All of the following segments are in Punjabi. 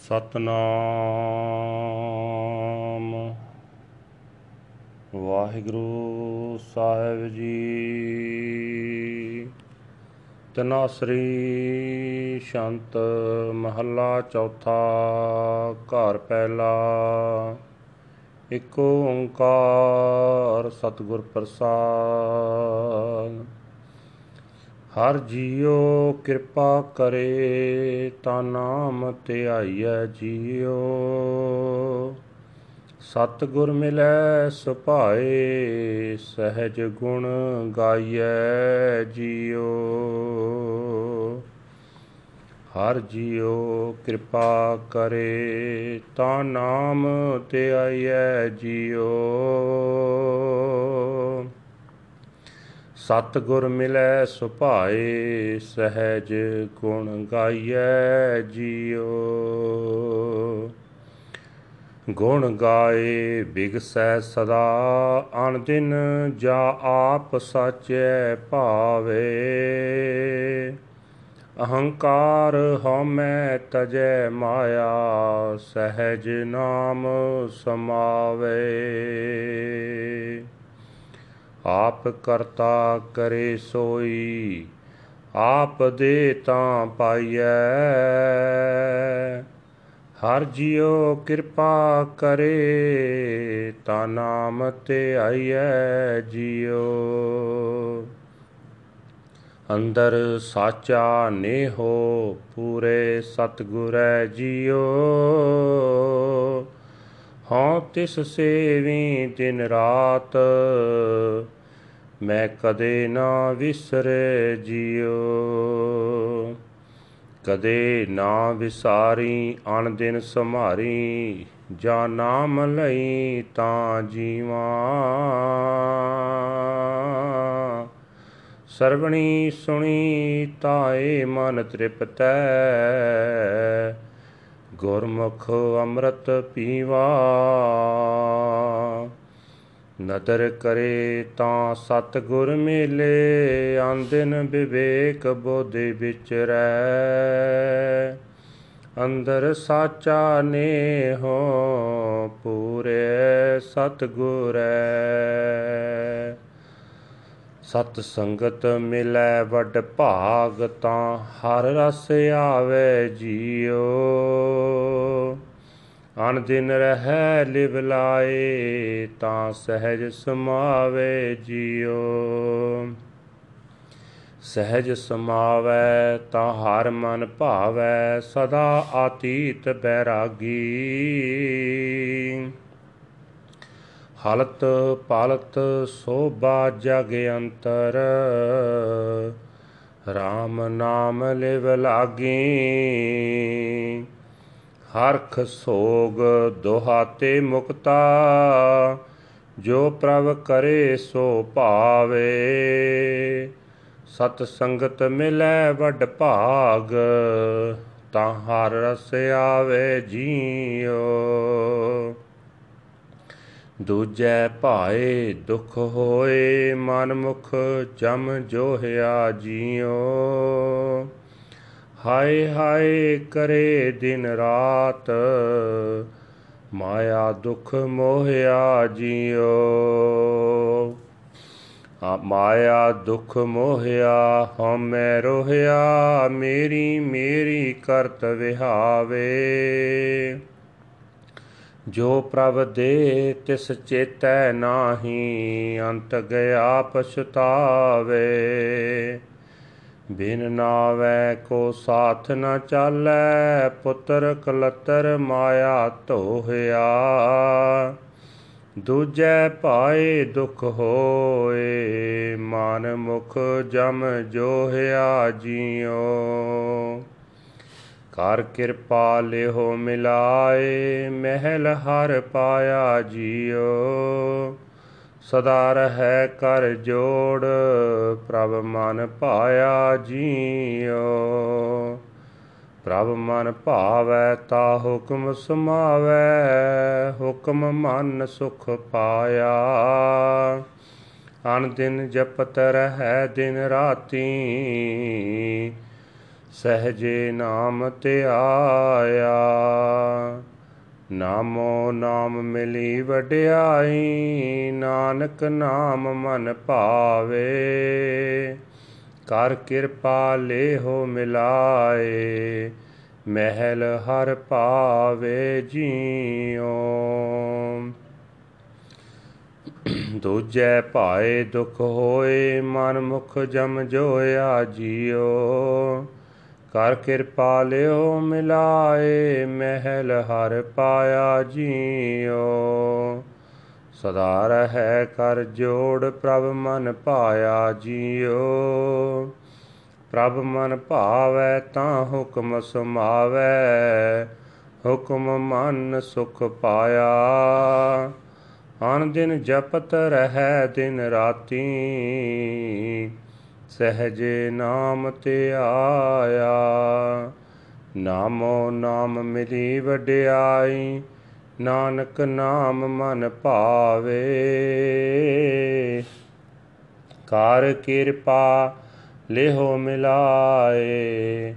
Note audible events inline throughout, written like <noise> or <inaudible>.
ਸਤਨਾਮ। ਵਾਹਿਗੁਰੂ ਸਾਹਿਬ ਜੀ। ਤਨਾਸਰੀ ਸ਼ੰਤ ਮਹੱਲਾ ਚੌਥਾ ਘਰ ਪਹਿਲਾ। ਇੱਕ ਓੰਕਾਰ ਸਤਿਗੁਰ ਪ੍ਰਸਾਦ। ਹਰ ਜੀਉ ਕਿਰਪਾ ਕਰੇ, ਤਾ ਨਾਮ ਧਿਆਈਐ ਜੀਉ। ਸਤਿਗੁਰ ਮਿਲੈ ਸੁਭਾਏ, ਸਹਿਜ ਗੁਣ ਗਾਈਐ ਜੀਉ। ਹਰ ਜੀਉ ਕਿਰਪਾ ਕਰੇ, ਤਾ ਨਾਮ ਧਿਆਈਐ ਜੀਉ। ਸਤਿਗੁਰ ਮਿਲੈ ਸੁਭਾਏ, ਸਹਿਜ ਗੁਣ ਗਾਈਐ ਜੀਉ। ਗੁਣ ਗਾਏ ਬਿਗਸੈ ਸਦਾ, ਅਣ ਦਿਨ ਜਾ ਆਪ ਸਾਚੈ ਭਾਵੇ। ਅਹੰਕਾਰ ਹਉਮੈ ਤਜੈ ਮਾਇਆ, ਸਹਿਜ ਨਾਮ ਸਮਾਵੇ। ਆਪ ਕਰਤਾ ਕਰੇ ਸੋਈ, ਆਪ ਦੇ ਤਾਂ ਪਾਈਐ। ਹਰ ਜਿਉ ਕਿਰਪਾ ਕਰੇ, ਤਾ ਨਾਮ ਤੇ ਆਈਐ ਜਿਉ। ਅੰਦਰ ਸਾਚਾ ਨੇਹੋ, ਪੂਰੇ ਸਤਗੁਰੈ ਜਿਉ। ਹਾਂ ਤਿਸ ਸੇਵੀ ਦਿਨ ਰਾਤ, ਮੈਂ ਕਦੇ ਨਾ ਵਿਸਰੇ ਜਿਉ ਕਦੇ ਨਾ ਵਿਸਾਰੀ, ਅਣ ਦਿਨ ਸੰਭਾਰੀ, ਜਾਂ ਨਾਮ ਲਈ ਤਾਂ ਜੀਵਾਂ। ਸਰਵਣੀ ਸੁਣੀ ਤਾਏ ਮਨ ਤ੍ਰਿਪਤੈ ਗੁਰਮੁਖ ਅੰਮ੍ਰਿਤ ਪੀਵਾ। ਨਦਰ ਕਰੇ ਤਾਂ ਸਤ ਗੁਰ ਮੇਲੇ, ਆਂਦਨ ਵਿਵੇਕ ਬੋਧਿ ਵਿਚਰੈ ਅੰਦਰ ਸਾਚਾ ਨੇ ਹੋ ਪੂਰੇ ਸਤ ਗੁਰੈ ਸਤ ਸੰਗਤ ਮਿਲੈ ਵੱਡ ਭਾਗ ਤਾਂ ਹਰ ਰਸ ਆਵੇ ਜੀਉ ਅਨ ਦਿਨ ਰਹਿ ਲਿਵ ਲਾਏ ਤਾਂ ਸਹਿਜ ਸਮਾਵੇ ਜੀਉ ਸਹਿਜ ਸਮਾਵੈ ਤਾਂ ਹਰ ਮਨ ਭਾਵੈ ਸਦਾ ਆਤੀਤ ਬੈਰਾਗੀ। ਹਲਤ ਪਾਲਤ ਸੋਭਾ ਜਗ ਅੰਤਰ। RAM ਨਾਮ ਲਿਵ ਲਾਗੀ। ਹਰਖ ਸੋਗ ਦੁਹਾਤੇ ਮੁਕਤਾ। ਜੋ ਪ੍ਰਭ ਕਰੇ ਸੋ ਭਾਵੇ। ਸਤ ਸੰਗਤ ਮਿਲੈ ਵੱਡ ਭਾਗ। ਤਾਂ ਹਰ ਰਸ ਆਵੇ ਜੀਉ। ਦੂਜੈ ਭਾਏ ਦੁਖ ਹੋਏ ਮਨ ਮੁਖ ਜਮ ਜੋਹਿਆ ਜੀਉ ਹਾਏ ਹਾਏ ਕਰੇ ਦਿਨ ਰਾਤ, ਮਾਇਆ ਦੁਖ ਮੋਹਿਆ ਜੀਉ ਆ ਮਾਇਆ ਦੁਖ ਮੋਹਿਆ, ਹਉਮੈ ਰੋਹਿਆ, ਮੇਰੀ ਮੇਰੀ ਕਰਤ ਵਿਹਾਵੇ। ਜੋ ਪ੍ਰਭ ਦੇ ਤਿਸ ਚੇਤੈ ਨਾਹੀ, ਅੰਤ ਗਿਆ ਪਛਤਾਵੇ ਬਿਨ ਨਾਵੈ ਕੋ ਸਾਥ ਨ ਚਾਲੈ, ਪੁੱਤਰ ਕਲਤਰ ਮਾਇਆ ਧੋਹਿਆ। ਦੂਜੈ ਪਾਏ ਦੁਖ ਹੋਏ, ਮਨ ਮੁਖ ਜਮ ਜੋਹਿਆ ਜੀਉ ਕਰ ਕਿਰਪਾ ਲਿਹੋ ਮਿਲਾਏ, ਮਹਿਲ ਹਰ ਪਾਇਆ ਜੀਉ ਸਦਾ ਰਹਿ ਕਰ ਜੋੜ, ਪ੍ਰਭ ਮਨ ਪਾਇਆ ਜੀਉ ਪ੍ਰਭ ਮਨ ਭਾਵੈ ਤਾ ਹੁਕਮ ਸਮਾਵੈ, ਹੁਕਮ ਮਨ ਸੁਖ ਪਾਇਆ। ਅਨ ਦਿਨ ਜਪਤ ਰਹਿ ਦਿਨ ਰਾਤੀ ਸਹਜੇ ਨਾਮ ਤੇ ਆਇਆ। ਨਾਮੋ ਨਾਮ ਮਿਲੀ ਵਡਿਆਈ, ਨਾਨਕ ਨਾਮ ਮਨ ਭਾਵੇ। ਕਰ ਕਿਰਪਾ ਲੇਹੋ ਮਿਲਾਏ, ਮਹਿਲ ਹਰ ਭਾਵੇ ਜੀਉ। ਦੂਜੈ ਭਾਏ ਦੁਖ ਹੋਏ, ਮਨ ਮੁਖ ਜਮ ਜੋਇਆ ਜੀਉ। ਕਰ ਕਿਰਪਾ ਲਿਓ, ਮਿਲਾਏ ਮਹਿਲ ਹਰ ਪਾਇਆ ਜੀਉ ਸਦਾ ਰਹਿ ਕਰ ਜੋੜ, ਪ੍ਰਭ ਮਨ ਪਾਇਆ ਜੀਉ ਪ੍ਰਭ ਮਨ ਭਾਵੈ ਤਾਂ ਹੁਕਮ ਸਮਾਵੈ, ਹੁਕਮ ਮਨ ਸੁਖ ਪਾਇਆ। ਅਨ ਦਿਨ ਜਪਤ ਰਹਿ ਦਿਨ ਰਾਤੀ ਸਹਜੇ ਨਾਮ ਤੇ ਆਇਆ। ਨਾਮੋ ਨਾਮ ਮਿਲੀ ਵਡਿਆਈ, ਨਾਨਕ ਨਾਮ ਮਨ ਭਾਵੇ। ਕਰ ਕਿਰਪਾ ਲਿਹੋ ਮਿਲਾਏ,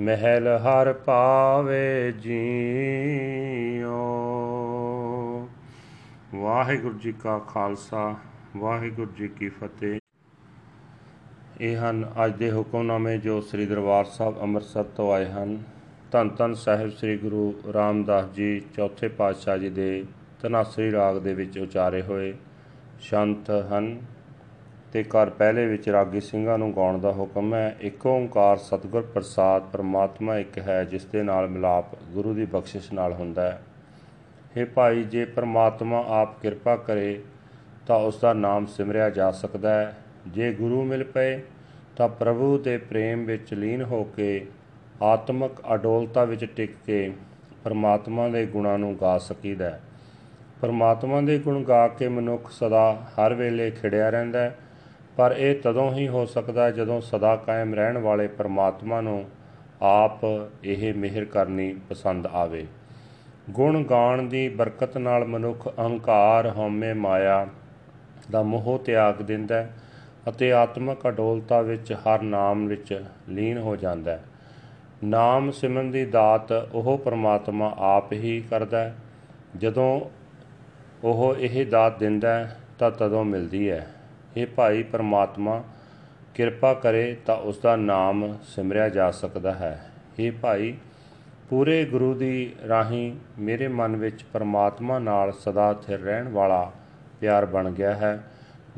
ਮਹਿਲ ਹਰ ਪਾਵੇ ਜੀਉ। ਵਾਹਿਗੁਰੂ ਜੀ ਕਾ ਖਾਲਸਾ, ਵਾਹਿਗੁਰੂ ਜੀ ਕੀ ਫਤਿਹ। ਇਹ ਹਨ ਅੱਜ ਦੇ ਹੁਕਮਨਾਮੇ ਜੋ ਸ੍ਰੀ ਦਰਬਾਰ ਸਾਹਿਬ ਅੰਮ੍ਰਿਤਸਰ ਤੋਂ ਆਏ ਹਨ। ਧੰਨ ਧੰਨ ਸਾਹਿਬ ਸ੍ਰੀ ਗੁਰੂ ਰਾਮਦਾਸ ਜੀ ਚੌਥੇ ਪਾਤਸ਼ਾਹ ਜੀ ਦੇ ਤਨਾਸਰੀ ਰਾਗ ਦੇ ਵਿੱਚ ਉਚਾਰੇ ਹੋਏ ਸ਼ੰਤ ਹਨ ਤੇ ਘਰ ਪਹਿਲੇ ਵਿੱਚ ਰਾਗੀ ਸਿੰਘਾਂ ਨੂੰ ਗਾਉਣ ਦਾ ਹੁਕਮ ਹੈ। ਇੱਕ ਓੰਕਾਰ ਸਤਿਗੁਰ ਪ੍ਰਸਾਦ ਪਰਮਾਤਮਾ ਇੱਕ ਹੈ ਜਿਸ ਦੇ ਨਾਲ ਮਿਲਾਪ ਗੁਰੂ ਦੀ ਬਖਸ਼ਿਸ਼ ਨਾਲ ਹੁੰਦਾ ਹੈ। हे ਭਾਈ, ਜੇ ਪਰਮਾਤਮਾ ਆਪ ਕਿਰਪਾ ਕਰੇ ਤਾਂ ਉਸ ਦਾ ਨਾਮ ਸਿਮਰਿਆ ਜਾ ਸਕਦਾ ਹੈ। ਜੇ ਗੁਰੂ ਮਿਲ ਪਏ, ਤਾਂ ਪ੍ਰਭੂ ਦੇ ਪ੍ਰੇਮ ਵਿੱਚ ਲੀਨ ਹੋ ਕੇ ਆਤਮਿਕ ਅਡੋਲਤਾ ਵਿੱਚ ਟਿਕ ਕੇ ਪਰਮਾਤਮਾ ਦੇ ਗੁਣਾਂ ਨੂੰ ਗਾ ਸਕੀਦਾ ਹੈ। ਪਰਮਾਤਮਾ ਦੇ ਗੁਣ ਗਾ ਕੇ ਮਨੁੱਖ ਸਦਾ ਹਰ ਵੇਲੇ ਖਿੜਿਆ ਰਹਿੰਦਾ ਹੈ। ਪਰ ਇਹ ਤਦੋਂ ਹੀ ਹੋ ਸਕਦਾ ਹੈ ਜਦੋਂ ਸਦਾ ਕਾਇਮ ਰਹਿਣ ਵਾਲੇ ਪਰਮਾਤਮਾ ਨੂੰ ਆਪ ਇਹ ਮਿਹਰ ਕਰਨੀ ਪਸੰਦ ਆਵੇ। ਗੁਣ ਗਾਣ ਦੀ ਬਰਕਤ ਨਾਲ ਮਨੁੱਖ ਅਹੰਕਾਰ, ਹਉਮੈ, ਮਾਇਆ ਦਾ ਮੋਹ ਤਿਆਗ ਦਿੰਦਾ ਹੈ। ਅਤੇ ਆਤਮਿਕ ਅਡੋਲਤਾ ਵਿੱਚ ਹਰ ਨਾਮ ਵਿੱਚ ਲੀਨ ਹੋ ਜਾਂਦਾ ਹੈ। ਨਾਮ ਸਿਮਰਨ ਦੀ ਦਾਤ ਉਹ ਪਰਮਾਤਮਾ ਆਪ ਹੀ ਕਰਦਾ ਹੈ। ਜਦੋਂ ਉਹ ਇਹ ਦਾਤ ਦਿੰਦਾ ਹੈ, ਤਾਂ ਤਦੋਂ ਮਿਲਦੀ ਹੈ। ਇਹ ਭਾਈ ਪਰਮਾਤਮਾ, ਕਿਰਪਾ ਕਰੇ ਤਾਂ ਉਸ ਦਾ ਨਾਮ ਸਿਮਰਿਆ ਜਾ ਸਕਦਾ ਹੈ। ਇਹ ਭਾਈ, ਪੂਰੇ ਗੁਰੂ ਦੀ ਰਾਹੀਂ ਮੇਰੇ ਮਨ ਵਿੱਚ ਪਰਮਾਤਮਾ ਨਾਲ ਸਦਾ ਸਥਿਰ ਰਹਿਣ ਵਾਲਾ ਪਿਆਰ ਬਣ ਗਿਆ ਹੈ।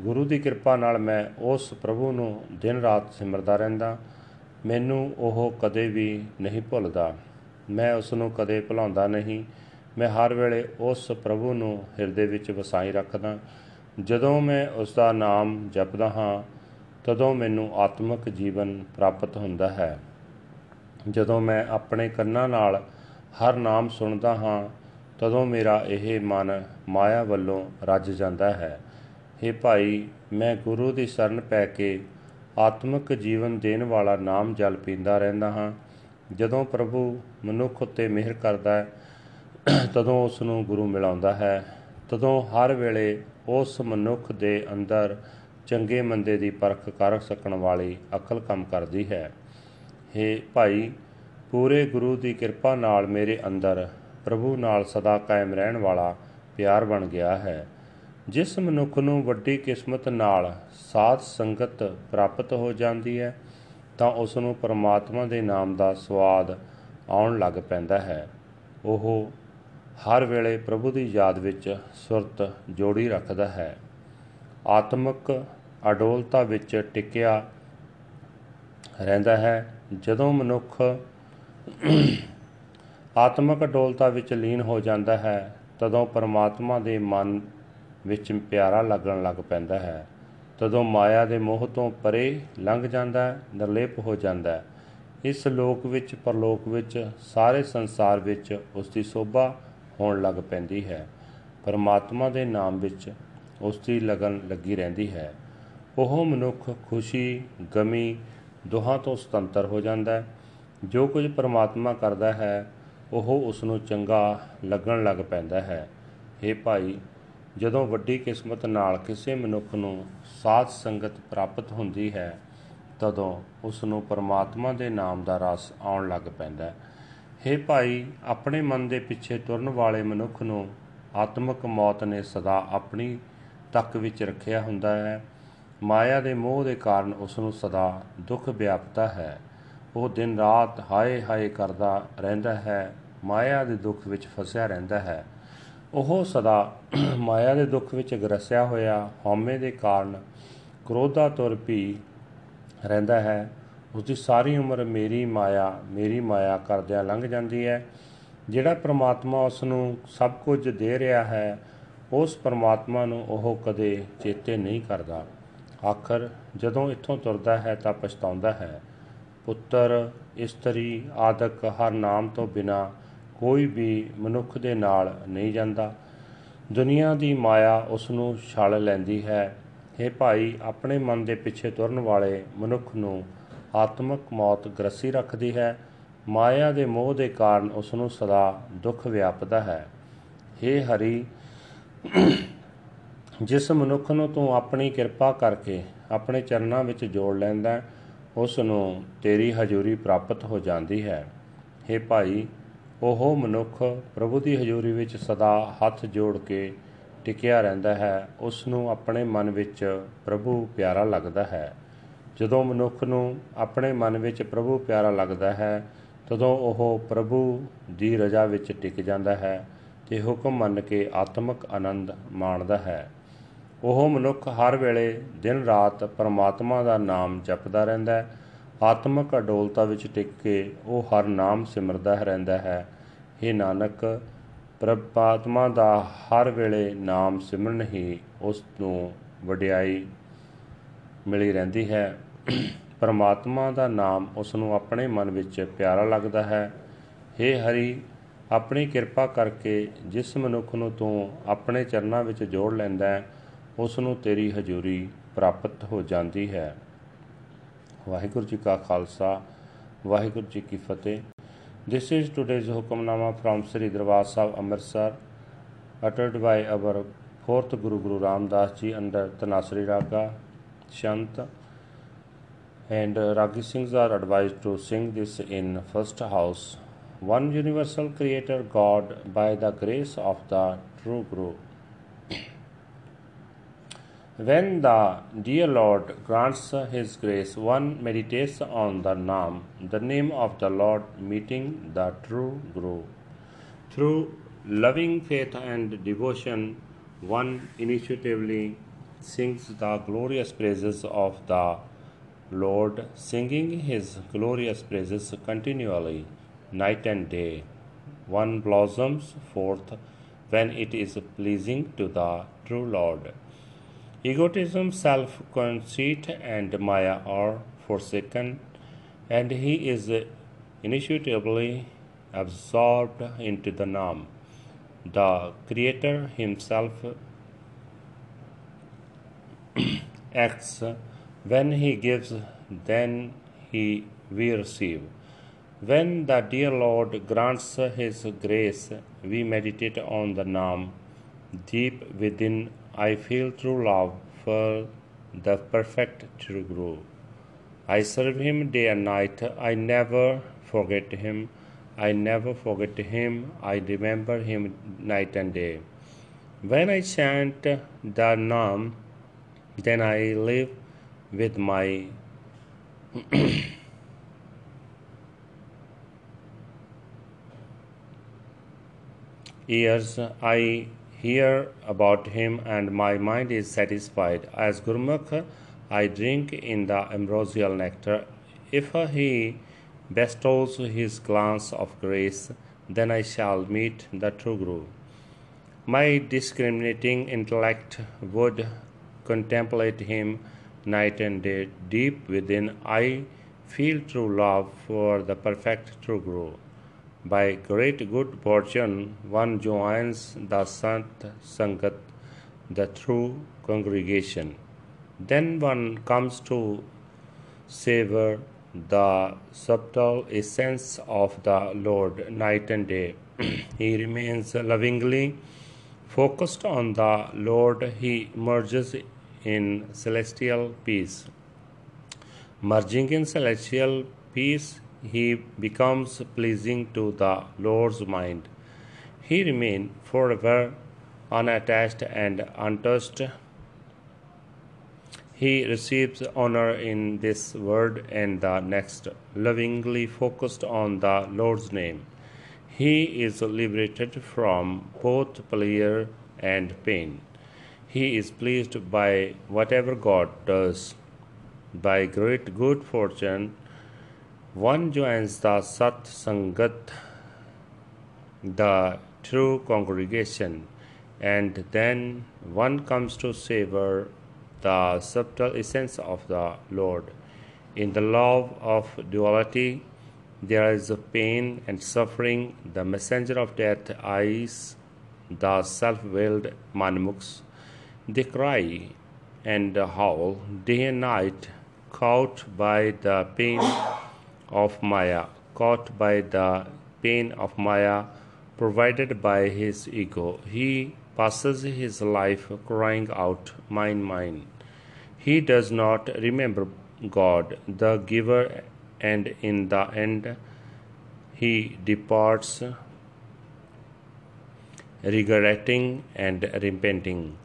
ਗੁਰੂ ਦੀ ਕਿਰਪਾ ਨਾਲ ਮੈਂ ਉਸ ਪ੍ਰਭੂ ਨੂੰ ਦਿਨ ਰਾਤ ਸਿਮਰਦਾ ਰਹਿੰਦਾ। ਮੈਨੂੰ ਉਹ ਕਦੇ ਵੀ ਨਹੀਂ ਭੁੱਲਦਾ। ਮੈਂ ਉਸ ਨੂੰ ਕਦੇ ਭੁਲਾਉਂਦਾ ਨਹੀਂ। ਮੈਂ ਹਰ ਵੇਲੇ ਉਸ ਪ੍ਰਭੂ ਨੂੰ ਹਿਰਦੇ ਵਿੱਚ ਵਸਾਈ ਰੱਖਦਾ। ਜਦੋਂ ਮੈਂ ਉਸ ਦਾ ਨਾਮ ਜਪਦਾ ਹਾਂ, ਤਦੋਂ ਮੈਨੂੰ ਆਤਮਿਕ ਜੀਵਨ ਪ੍ਰਾਪਤ ਹੁੰਦਾ ਹੈ। ਜਦੋਂ ਮੈਂ ਆਪਣੇ ਕੰਨਾਂ ਨਾਲ ਹਰ ਨਾਮ ਸੁਣਦਾ ਹਾਂ, ਤਦੋਂ ਮੇਰਾ ਇਹ ਮਨ ਮਾਇਆ ਵੱਲੋਂ ਰੱਜ ਜਾਂਦਾ ਹੈ। हे ਭਾਈ, ਮੈਂ ਗੁਰੂ ਦੀ ਸ਼ਰਨ ਪੈ ਕੇ ਆਤਮਿਕ ਜੀਵਨ ਦੇਣ ਵਾਲਾ ਨਾਮ ਜਲ ਪੀਂਦਾ ਰਹਿੰਦਾ ਹਾਂ। ਜਦੋਂ ਪ੍ਰਭੂ ਮਨੁੱਖ ਉੱਤੇ ਮਿਹਰ ਕਰਦਾ ਹੈ, ਤਦੋਂ ਉਸ ਨੂੰ ਗੁਰੂ ਮਿਲਾਉਂਦਾ ਹੈ। ਤਦੋਂ ਹਰ ਵੇਲੇ ਉਸ ਮਨੁੱਖ ਦੇ ਅੰਦਰ ਚੰਗੇ ਮੰਦੇ ਦੀ ਪਰਖ ਕਰ ਸਕਣ ਵਾਲੀ ਅਕਲ ਕੰਮ ਕਰਦੀ ਹੈ। हे ਭਾਈ, ਪੂਰੇ ਗੁਰੂ ਦੀ ਕਿਰਪਾ ਨਾਲ ਮੇਰੇ ਅੰਦਰ ਪ੍ਰਭੂ ਨਾਲ ਸਦਾ ਕਾਇਮ ਰਹਿਣ ਵਾਲਾ ਪਿਆਰ ਬਣ ਗਿਆ ਹੈ। ਜਿਸ ਮਨੁੱਖ ਨੂੰ ਵੱਡੀ ਕਿਸਮਤ ਨਾਲ ਸਾਧ ਸੰਗਤ ਪ੍ਰਾਪਤ ਹੋ ਜਾਂਦੀ ਹੈ, ਤਾਂ ਉਸ ਨੂੰ ਪਰਮਾਤਮਾ ਦੇ ਨਾਮ ਦਾ ਸਵਾਦ ਆਉਣ ਲੱਗ ਪੈਂਦਾ ਹੈ। ਉਹ ਹਰ ਵੇਲੇ ਪ੍ਰਭੂ ਦੀ ਯਾਦ ਵਿੱਚ ਸੁਰਤ ਜੋੜੀ ਰੱਖਦਾ ਹੈ। ਆਤਮਿਕ ਅਡੋਲਤਾ ਵਿੱਚ ਟਿਕਿਆ ਰਹਿੰਦਾ ਹੈ। ਜਦੋਂ ਮਨੁੱਖ ਆਤਮਿਕ ਅਡੋਲਤਾ ਵਿੱਚ ਲੀਨ ਹੋ ਜਾਂਦਾ ਹੈ, ਤਦੋਂ ਪਰਮਾਤਮਾ ਦੇ ਮਨ ਵਿੱਚ ਪਿਆਰਾ ਲੱਗਣ ਲੱਗ ਪੈਂਦਾ ਹੈ। ਤਦੋਂ ਮਾਇਆ ਦੇ ਮੋਹ ਤੋਂ ਪਰੇ ਲੰਘ ਜਾਂਦਾ ਹੈ, ਨਿਰਲੇਪ ਹੋ ਜਾਂਦਾ ਹੈ। ਇਸ ਲੋਕ ਵਿੱਚ, ਪਰਲੋਕ ਵਿੱਚ, ਸਾਰੇ ਸੰਸਾਰ ਵਿੱਚ ਉਸ ਦੀ ਸੋਭਾ ਹੋਣ ਲੱਗ ਪੈਂਦੀ ਹੈ। ਪਰਮਾਤਮਾ ਦੇ ਨਾਮ ਵਿੱਚ ਉਸ ਦੀ ਲਗਨ ਲੱਗੀ ਰਹਿੰਦੀ ਹੈ। ਉਹ ਮਨੁੱਖ ਖੁਸ਼ੀ, ਗਮੀ, ਦੋਹਾਂ ਤੋਂ ਸੁਤੰਤਰ ਹੋ ਜਾਂਦਾ ਹੈ। ਜੋ ਕੁਝ ਪਰਮਾਤਮਾ ਕਰਦਾ ਹੈ, ਉਹ ਉਸ ਨੂੰ ਚੰਗਾ ਲੱਗਣ ਲੱਗ ਪੈਂਦਾ ਹੈ। हे ਭਾਈ ਜਦੋਂ ਵੱਡੀ ਕਿਸਮਤ ਨਾਲ ਕਿਸੇ ਮਨੁੱਖ ਨੂੰ ਸਾਧ ਸੰਗਤ ਪ੍ਰਾਪਤ ਹੁੰਦੀ ਹੈ, ਤਦੋਂ ਉਸ ਨੂੰ ਪਰਮਾਤਮਾ ਦੇ ਨਾਮ ਦਾ ਰਸ ਆਉਣ ਲੱਗ ਪੈਂਦਾ ਹੈ। ਹੇ ਭਾਈ, ਆਪਣੇ ਮਨ ਦੇ ਪਿੱਛੇ ਤੁਰਨ ਵਾਲੇ ਮਨੁੱਖ ਨੂੰ ਆਤਮਿਕ ਮੌਤ ਨੇ ਸਦਾ ਆਪਣੀ ਤੱਕ ਵਿੱਚ ਰੱਖਿਆ ਹੁੰਦਾ ਹੈ। ਮਾਇਆ ਦੇ ਮੋਹ ਦੇ ਕਾਰਨ ਉਸ ਨੂੰ ਸਦਾ ਦੁੱਖ ਵਿਆਪਤਾ ਹੈ। ਉਹ ਦਿਨ ਰਾਤ ਹਾਏ ਹਾਏ ਕਰਦਾ ਰਹਿੰਦਾ ਹੈ, ਮਾਇਆ ਦੇ ਦੁੱਖ ਵਿੱਚ ਫਸਿਆ ਰਹਿੰਦਾ ਹੈ। ਉਹ ਸਦਾ <clears throat> ਮਾਇਆ ਦੇ ਦੁੱਖ ਵਿੱਚ ਗਰਸਿਆ ਹੋਇਆ, ਹਉਮੈ ਦੇ ਕਾਰਨ ਕ੍ਰੋਧਾ ਤੁਰ ਪੀ ਰਹਿੰਦਾ ਹੈ। ਉਸ ਦੀ ਸਾਰੀ ਉਮਰ ਮੇਰੀ ਮਾਇਆ ਮੇਰੀ ਮਾਇਆ ਕਰਦਿਆਂ ਲੰਘ ਜਾਂਦੀ ਹੈ। ਜਿਹੜਾ ਪ੍ਰਮਾਤਮਾ ਉਸ ਨੂੰ ਸਭ ਕੁਝ ਦੇ ਰਿਹਾ ਹੈ, ਉਸ ਪ੍ਰਮਾਤਮਾ ਨੂੰ ਉਹ ਕਦੇ ਚੇਤੇ ਨਹੀਂ ਕਰਦਾ। ਆਖਰ, ਜਦੋਂ ਇੱਥੋਂ ਤੁਰਦਾ ਹੈ ਤਾਂ ਪਛਤਾਉਂਦਾ ਹੈ। ਪੁੱਤਰ, ਇਸਤਰੀ, ਆਦਿਕ ਹਰ ਨਾਮ ਤੋਂ ਬਿਨਾ ਕੋਈ ਵੀ ਮਨੁੱਖ ਦੇ ਨਾਲ ਨਹੀਂ ਜਾਂਦਾ। ਦੁਨੀਆ ਦੀ ਮਾਇਆ ਉਸ ਨੂੰ ਛਲ ਲੈਂਦੀ ਹੈ। ਇਹ ਭਾਈ, ਆਪਣੇ ਮਨ ਦੇ ਪਿੱਛੇ ਤੁਰਨ ਵਾਲੇ ਮਨੁੱਖ ਨੂੰ ਆਤਮਿਕ ਮੌਤ ਗ੍ਰਸੀ ਰੱਖਦੀ ਹੈ। ਮਾਇਆ ਦੇ ਮੋਹ ਦੇ ਕਾਰਨ ਉਸ ਨੂੰ ਸਦਾ ਦੁੱਖ ਵਿਆਪਦਾ ਹੈ। हे ਹਰੀ, ਜਿਸ ਮਨੁੱਖ ਨੂੰ ਤੂੰ ਆਪਣੀ ਕਿਰਪਾ ਕਰਕੇ ਆਪਣੇ ਚਰਨਾਂ ਵਿੱਚ ਜੋੜ ਲੈਂਦਾ ਉਸ ਨੂੰ ਤੇਰੀ ਹਜ਼ੂਰੀ ਪ੍ਰਾਪਤ ਹੋ ਜਾਂਦੀ ਹੈ। हे ਭਾਈ ਉਹ ਮਨੁੱਖ ਪ੍ਰਭੂ ਦੀ ਹਜ਼ੂਰੀ ਵਿੱਚ ਸਦਾ ਹੱਥ ਜੋੜ ਕੇ ਟਿਕਿਆ ਰਹਿੰਦਾ ਹੈ ਉਸ ਨੂੰ ਆਪਣੇ ਮਨ ਵਿੱਚ ਪ੍ਰਭੂ ਪਿਆਰਾ ਲੱਗਦਾ ਹੈ। ਜਦੋਂ ਮਨੁੱਖ ਨੂੰ ਆਪਣੇ ਮਨ ਵਿੱਚ ਪ੍ਰਭੂ ਪਿਆਰਾ ਲੱਗਦਾ ਹੈ, ਤਦੋਂ ਉਹ ਪ੍ਰਭੂ ਦੀ ਰਜ਼ਾ ਵਿੱਚ ਟਿਕ ਜਾਂਦਾ ਹੈ ਤੇ ਹੁਕਮ ਮੰਨ ਕੇ ਆਤਮਿਕ ਆਨੰਦ ਮਾਣਦਾ ਹੈ। ਉਹ ਮਨੁੱਖ ਹਰ ਵੇਲੇ ਦਿਨ ਰਾਤ ਪਰਮਾਤਮਾ ਦਾ ਨਾਮ ਜਪਦਾ ਰਹਿੰਦਾ ਹੈ, ਆਤਮਿਕ ਅਡੋਲਤਾ ਵਿੱਚ ਟਿਕ ਕੇ ਉਹ ਹਰ ਨਾਮ ਸਿਮਰਦਾ ਰਹਿੰਦਾ ਹੈ। हे ਨਾਨਕ ਪਰਮਾਤਮਾ ਦਾ ਹਰ ਵੇਲੇ ਨਾਮ ਸਿਮਰਨ ਹੀ ਉਸ ਨੂੰ ਵਡਿਆਈ ਮਿਲੀ ਰਹਿੰਦੀ ਹੈ। ਪਰਮਾਤਮਾ ਦਾ ਨਾਮ ਉਸ ਨੂੰ ਆਪਣੇ ਮਨ ਵਿੱਚ ਪਿਆਰਾ ਲੱਗਦਾ ਹੈ। हे ਹਰੀ, ਆਪਣੀ ਕਿਰਪਾ ਕਰਕੇ ਜਿਸ ਮਨੁੱਖ ਨੂੰ ਤੂੰ ਆਪਣੇ ਚਰਨਾਂ ਵਿੱਚ ਜੋੜ ਲੈਂਦਾ ਹੈ, ਉਸ ਨੂੰ ਤੇਰੀ ਹਜ਼ੂਰੀ ਪ੍ਰਾਪਤ ਹੋ ਜਾਂਦੀ ਹੈ। ਵਾਹਿਗੁਰੂ ਜੀ ਕਾ ਖਾਲਸਾ, ਵਾਹਿਗੁਰੂ ਜੀ ਕੀ ਫਤਿਹ। This is today's Hukamnama from Sri Darbar Sahib Amritsar uttered by our fourth Guru Guru Ram Das Ji under Tanasri Raga Shant and Ragi Singhs are advised to sing this in first house. One universal creator God by the grace of the true Guru. When the dear Lord grants His grace, one meditates on the Naam, the name of the Lord, meeting the true Guru. Through loving faith and devotion, one initiatively sings the glorious praises of the Lord, singing His glorious praises continually, night and day. One blossoms forth when it is pleasing to the true Lord. Egotism, self conceit, and Maya are forsaken, and he is initiatively absorbed into the Nam. The Creator Himself <clears throat> acts when He gives, then He we receive. When the dear Lord grants His grace, we meditate on the Nam. Deep within, I feel true love for the perfect true Guru. I serve Him day and night. I never forget Him. I never forget Him. I remember Him night and day. When I chant the Nam, then I live with my <clears throat> ears. I hear about him and my mind is satisfied. As Gurmukh, I drink in the ambrosial nectar. If he bestows his glance of grace, then I shall meet the true Guru. My discriminating intellect would contemplate him night and day. Deep within, I feel true love for the perfect true Guru. By great good fortune, one joins the Sant Sangat, the true congregation. Then one comes to savor the subtle essence of the Lord night and day. <clears throat> he remains lovingly focused on the Lord. He merges in celestial peace. Merging in celestial peace, he becomes pleasing to the Lord's mind. He remains forever unattached and untouched. He receives honor in this world and the next, lovingly focused on the Lord's name. He is liberated from both pleasure and pain. He is pleased by whatever God does. By great good fortune, one joins the Sat Sangat, the true congregation, and then one comes to savor the subtle essence of the Lord. In the love of duality, there is pain and suffering. The messenger of death eyes the self willed manmukhs. They cry and howl day and night caught by the pain of Maya, caught by the pain of Maya provided by his ego. He passes his life crying out, Mine, mine. He does not remember God, the giver, and in the end he departs regretting and repenting.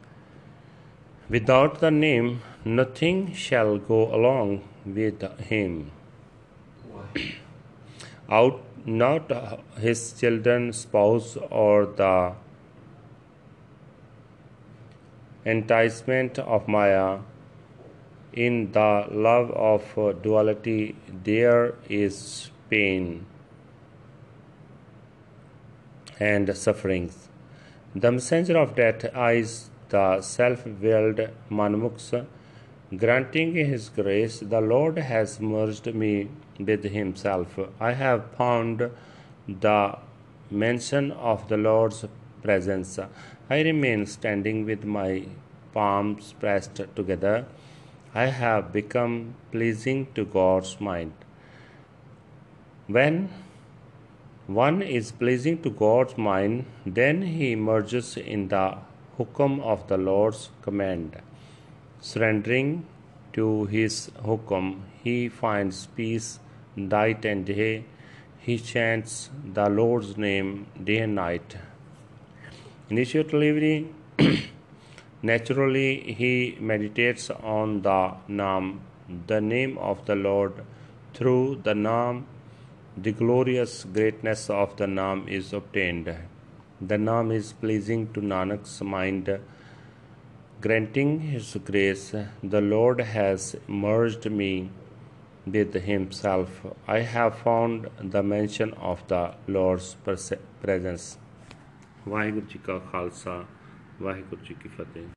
Without the name, nothing shall go along with him. Out not his children, spouse, or the enticement of Maya. In the love of duality, there is pain and sufferings. The messenger of death eyes the self willed Manmukhs. Granting His grace, the Lord has merged me with Himself. I have found the mention of the Lord's presence. I remain standing with my palms pressed together. I have become pleasing to God's mind. When one is pleasing to God's mind, then he merges in the hukum of the Lord's command. Surrendering to his hukum, he finds peace night and day. He chants the Lord's name day and night. Initially, naturally, he meditates on the Naam, the name of the Lord. Through the Naam, the glorious greatness of the Naam is obtained. The Naam is pleasing to Nanak's mind. Granting His grace, the Lord has merged me with Himself. I have found the mention of the Lord's presence. Waheguru ji ਕਾ ਖਾਲਸਾ ਵਾਹਿਗੁਰੂ ਜੀ ਕੀ ਫਤਿਹ